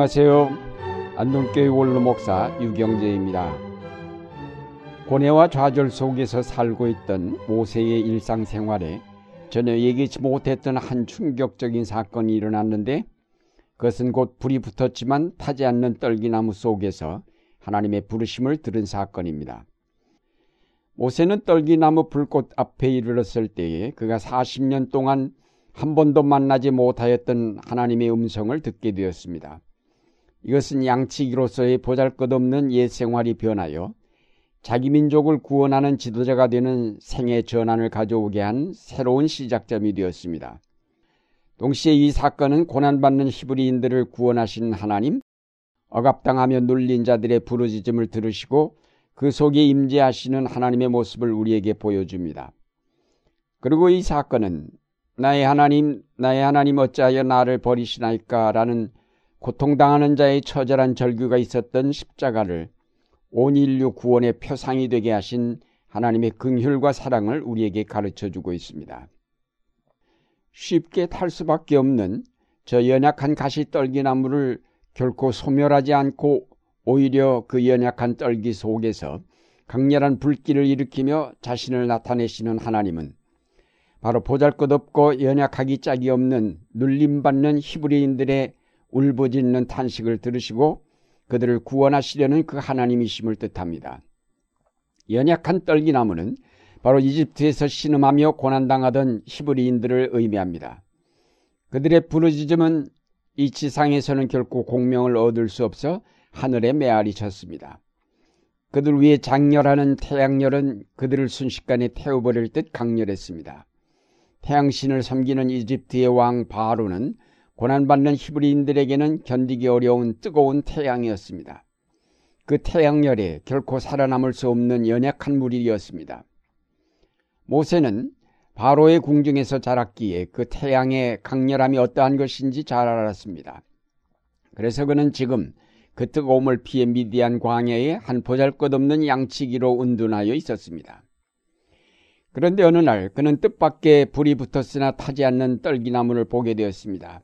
안녕하세요. 안동교회 원로 목사 유경재입니다. 고뇌와 좌절 속에서 살고 있던 모세의 일상생활에 전혀 예기치 못했던 한 충격적인 사건이 일어났는데 그것은 곧 불이 붙었지만 타지 않는 떨기나무 속에서 하나님의 부르심을 들은 사건입니다. 모세는 떨기나무 불꽃 앞에 이르렀을 때에 그가 40년 동안 한 번도 만나지 못하였던 하나님의 음성을 듣게 되었습니다. 이것은 양치기로서의 보잘것없는 옛 생활이 변하여 자기 민족을 구원하는 지도자가 되는 생애 전환을 가져오게 한 새로운 시작점이 되었습니다. 동시에 이 사건은 고난받는 히브리인들을 구원하신 하나님, 억압당하며 눌린 자들의 부르짖음을 들으시고 그 속에 임재하시는 하나님의 모습을 우리에게 보여줍니다. 그리고 이 사건은 나의 하나님, 나의 하나님 어찌하여 나를 버리시나이까 라는 고통당하는 자의 처절한 절규가 있었던 십자가를 온 인류 구원의 표상이 되게 하신 하나님의 긍휼과 사랑을 우리에게 가르쳐 주고 있습니다. 쉽게 탈 수밖에 없는 저 연약한 가시 떨기나무를 결코 소멸하지 않고 오히려 그 연약한 떨기 속에서 강렬한 불길을 일으키며 자신을 나타내시는 하나님은 바로 보잘것없고 연약하기 짝이 없는 눌림받는 히브리인들의 울부짖는 탄식을 들으시고 그들을 구원하시려는 그 하나님이심을 뜻합니다. 연약한 떨기나무는 바로 이집트에서 신음하며 고난당하던 히브리인들을 의미합니다. 그들의 부르짖음은 이 지상에서는 결코 공명을 얻을 수 없어 하늘에 메아리 쳤습니다. 그들 위에 장렬하는 태양열은 그들을 순식간에 태워버릴 듯 강렬했습니다. 태양신을 섬기는 이집트의 왕 바로는 고난받는 히브리인들에게는 견디기 어려운 뜨거운 태양이었습니다. 그 태양열에 결코 살아남을 수 없는 연약한 무리였습니다. 모세는 바로의 궁중에서 자랐기에 그 태양의 강렬함이 어떠한 것인지 잘 알았습니다. 그래서 그는 지금 그 뜨거움을 피해 미디안 광야에 한 보잘것없는 양치기로 은둔하여 있었습니다. 그런데 어느 날 그는 뜻밖의 불이 붙었으나 타지 않는 떨기나무를 보게 되었습니다.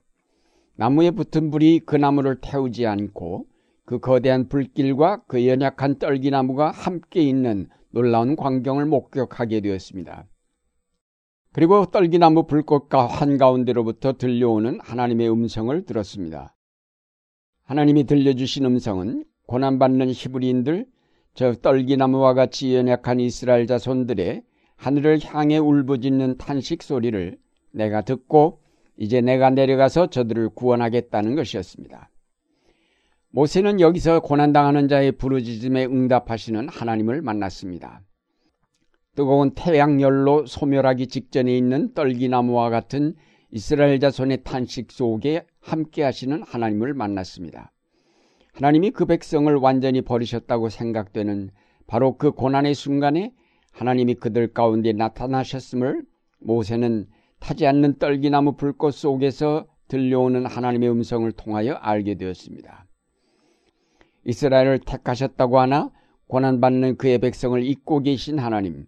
나무에 붙은 불이 그 나무를 태우지 않고 그 거대한 불길과 그 연약한 떨기나무가 함께 있는 놀라운 광경을 목격하게 되었습니다. 그리고 떨기나무 불꽃과 한가운데로부터 들려오는 하나님의 음성을 들었습니다. 하나님이 들려주신 음성은 고난받는 히브리인들, 저 떨기나무와 같이 연약한 이스라엘 자손들의 하늘을 향해 울부짖는 탄식 소리를 내가 듣고 이제 내가 내려가서 저들을 구원하겠다는 것이었습니다. 모세는 여기서 고난당하는 자의 부르짖음에 응답하시는 하나님을 만났습니다. 뜨거운 태양열로 소멸하기 직전에 있는 떨기나무와 같은 이스라엘 자손의 탄식 속에 함께 하시는 하나님을 만났습니다. 하나님이 그 백성을 완전히 버리셨다고 생각되는 바로 그 고난의 순간에 하나님이 그들 가운데 나타나셨음을 모세는 타지 않는 떨기나무 불꽃 속에서 들려오는 하나님의 음성을 통하여 알게 되었습니다. 이스라엘을 택하셨다고 하나 고난받는 그의 백성을 잊고 계신 하나님.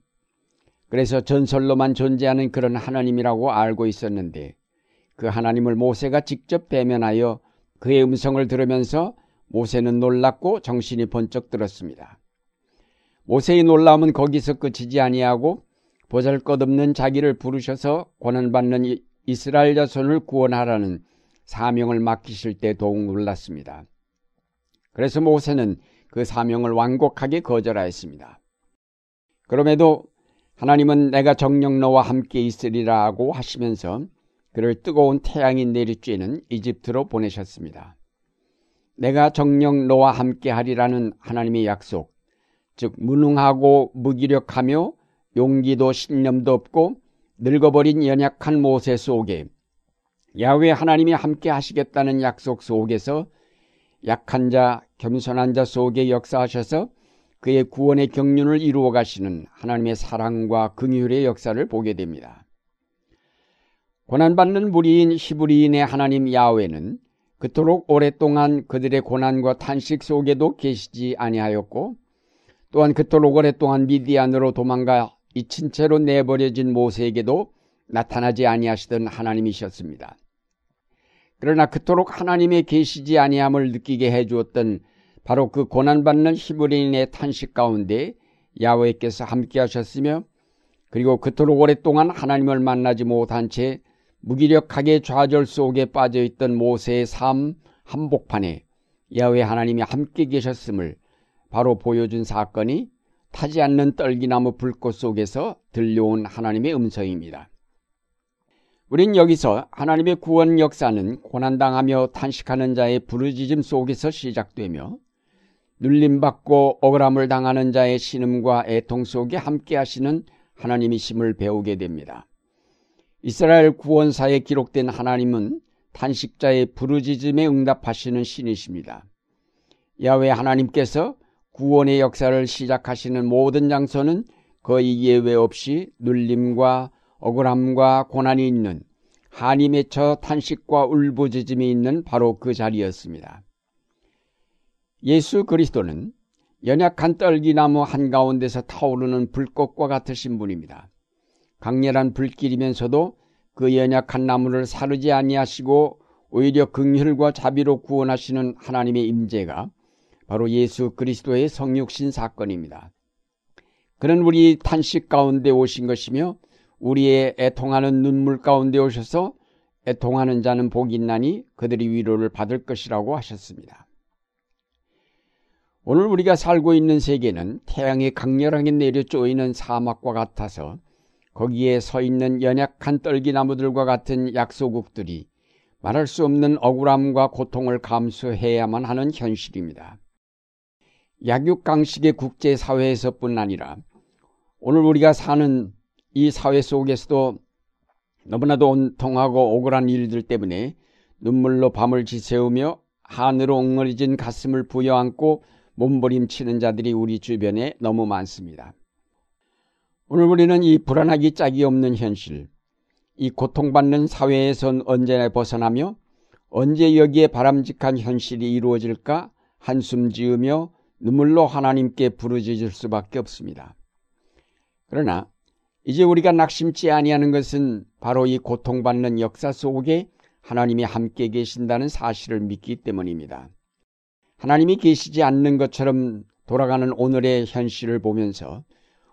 그래서 전설로만 존재하는 그런 하나님이라고 알고 있었는데 그 하나님을 모세가 직접 대면하여 그의 음성을 들으면서 모세는 놀랐고 정신이 번쩍 들었습니다. 모세의 놀라움은 거기서 끝이지 아니하고 보잘것없는 자기를 부르셔서 고난받는 이스라엘 자손을 구원하라는 사명을 맡기실 때 더욱 놀랐습니다. 그래서 모세는 그 사명을 완곡하게 거절하였습니다. 그럼에도 하나님은 내가 정령 너와 함께 있으리라 하고 하시면서 그를 뜨거운 태양이 내리쬐는 이집트로 보내셨습니다. 내가 정령 너와 함께 하리라는 하나님의 약속, 즉 무능하고 무기력하며 용기도 신념도 없고 늙어버린 연약한 모세 속에 야외 하나님이 함께 하시겠다는 약속 속에서 약한 자, 겸손한 자 속에 역사하셔서 그의 구원의 경륜을 이루어 가시는 하나님의 사랑과 긍휼의 역사를 보게 됩니다. 고난받는 무리인 히브리인의 하나님 야훼는 그토록 오랫동안 그들의 고난과 탄식 속에도 계시지 아니하였고 또한 그토록 오랫동안 미디안으로 도망가 잊힌 채로 내버려진 모세에게도 나타나지 아니하시던 하나님이셨습니다. 그러나 그토록 하나님의 계시지 아니함을 느끼게 해 주었던 바로 그 고난받는 히브리인의 탄식 가운데 야외께서 함께 하셨으며 그리고 그토록 오랫동안 하나님을 만나지 못한 채 무기력하게 좌절 속에 빠져 있던 모세의 삶 한복판에 야외 하나님이 함께 계셨음을 바로 보여준 사건이 타지 않는 떨기나무 불꽃 속에서 들려온 하나님의 음성입니다. 우린 여기서 하나님의 구원 역사는 고난당하며 탄식하는 자의 부르짖음 속에서 시작되며 눌림받고 억울함을 당하는 자의 신음과 애통 속에 함께 하시는 하나님이심을 배우게 됩니다. 이스라엘 구원사에 기록된 하나님은 탄식자의 부르짖음에 응답하시는 신이십니다. 야외 하나님께서 구원의 역사를 시작하시는 모든 장소는 거의 예외 없이 눌림과 억울함과 고난이 있는 한이 맺혀 탄식과 울부짖음이 있는 바로 그 자리였습니다. 예수 그리스도는 연약한 떨기나무 한가운데서 타오르는 불꽃과 같으신 분입니다. 강렬한 불길이면서도 그 연약한 나무를 사르지 아니하시고 오히려 긍휼과 자비로 구원하시는 하나님의 임재가 바로 예수 그리스도의 성육신 사건입니다. 그는 우리 탄식 가운데 오신 것이며 우리의 애통하는 눈물 가운데 오셔서 애통하는 자는 복이 있나니 그들이 위로를 받을 것이라고 하셨습니다. 오늘 우리가 살고 있는 세계는 태양이 강렬하게 내려 쪼이는 사막과 같아서 거기에 서 있는 연약한 떨기나무들과 같은 약소국들이 말할 수 없는 억울함과 고통을 감수해야만 하는 현실입니다. 약육강식의 국제사회에서뿐 아니라 오늘 우리가 사는 이 사회 속에서도 너무나도 온통하고 억울한 일들 때문에 눈물로 밤을 지새우며 하늘로 엉거리진 가슴을 부여안고 몸부림치는 자들이 우리 주변에 너무 많습니다. 오늘 우리는 이 불안하기 짝이 없는 현실, 이 고통받는 사회에선 언제 벗어나며 언제 여기에 바람직한 현실이 이루어질까 한숨 지으며 눈물로 하나님께 부르짖을 수밖에 없습니다. 그러나 이제 우리가 낙심치 아니하는 것은 바로 이 고통받는 역사 속에 하나님이 함께 계신다는 사실을 믿기 때문입니다. 하나님이 계시지 않는 것처럼 돌아가는 오늘의 현실을 보면서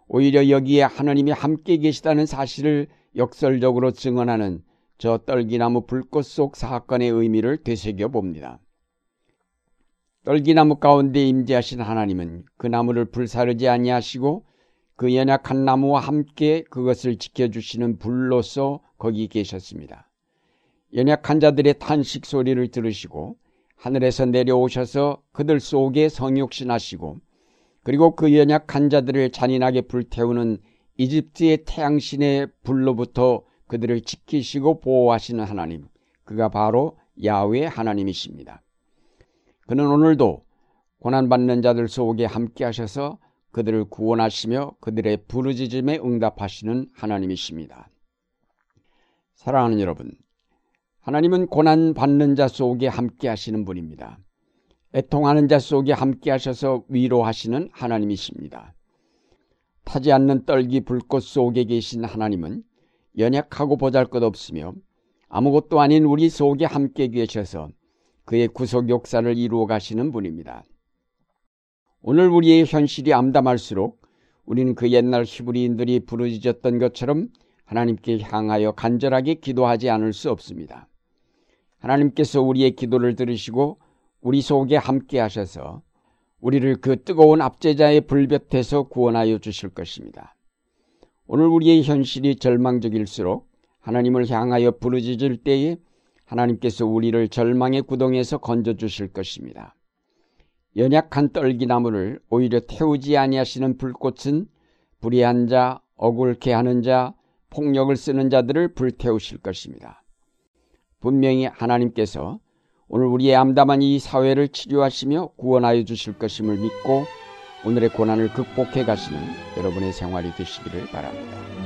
오히려 여기에 하나님이 함께 계시다는 사실을 역설적으로 증언하는 저 떨기나무 불꽃 속 사건의 의미를 되새겨 봅니다. 떨기나무 가운데 임재하신 하나님은 그 나무를 불사르지 아니하시고 그 연약한 나무와 함께 그것을 지켜주시는 불로서 거기 계셨습니다. 연약한 자들의 탄식 소리를 들으시고 하늘에서 내려오셔서 그들 속에 성육신하시고 그리고 그 연약한 자들을 잔인하게 불태우는 이집트의 태양신의 불로부터 그들을 지키시고 보호하시는 하나님, 그가 바로 야외 하나님이십니다. 그는 오늘도 고난받는 자들 속에 함께 하셔서 그들을 구원하시며 그들의 부르짖음에 응답하시는 하나님이십니다. 사랑하는 여러분, 하나님은 고난받는 자 속에 함께 하시는 분입니다. 애통하는 자 속에 함께 하셔서 위로하시는 하나님이십니다. 타지 않는 떨기 불꽃 속에 계신 하나님은 연약하고 보잘 것 없으며 아무것도 아닌 우리 속에 함께 계셔서 그의 구속 역사를 이루어 가시는 분입니다. 오늘 우리의 현실이 암담할수록 우리는 그 옛날 히브리인들이 부르짖었던 것처럼 하나님께 향하여 간절하게 기도하지 않을 수 없습니다. 하나님께서 우리의 기도를 들으시고 우리 속에 함께 하셔서 우리를 그 뜨거운 압제자의 불볕에서 구원하여 주실 것입니다. 오늘 우리의 현실이 절망적일수록 하나님을 향하여 부르짖을 때에 하나님께서 우리를 절망의 구덩에서 건져 주실 것입니다. 연약한 떨기나무를 오히려 태우지 아니하시는 불꽃은 불의한 자, 억울케 하는 자, 폭력을 쓰는 자들을 불태우실 것입니다. 분명히 하나님께서 오늘 우리의 암담한 이 사회를 치료하시며 구원하여 주실 것임을 믿고 오늘의 고난을 극복해 가시는 여러분의 생활이 되시기를 바랍니다.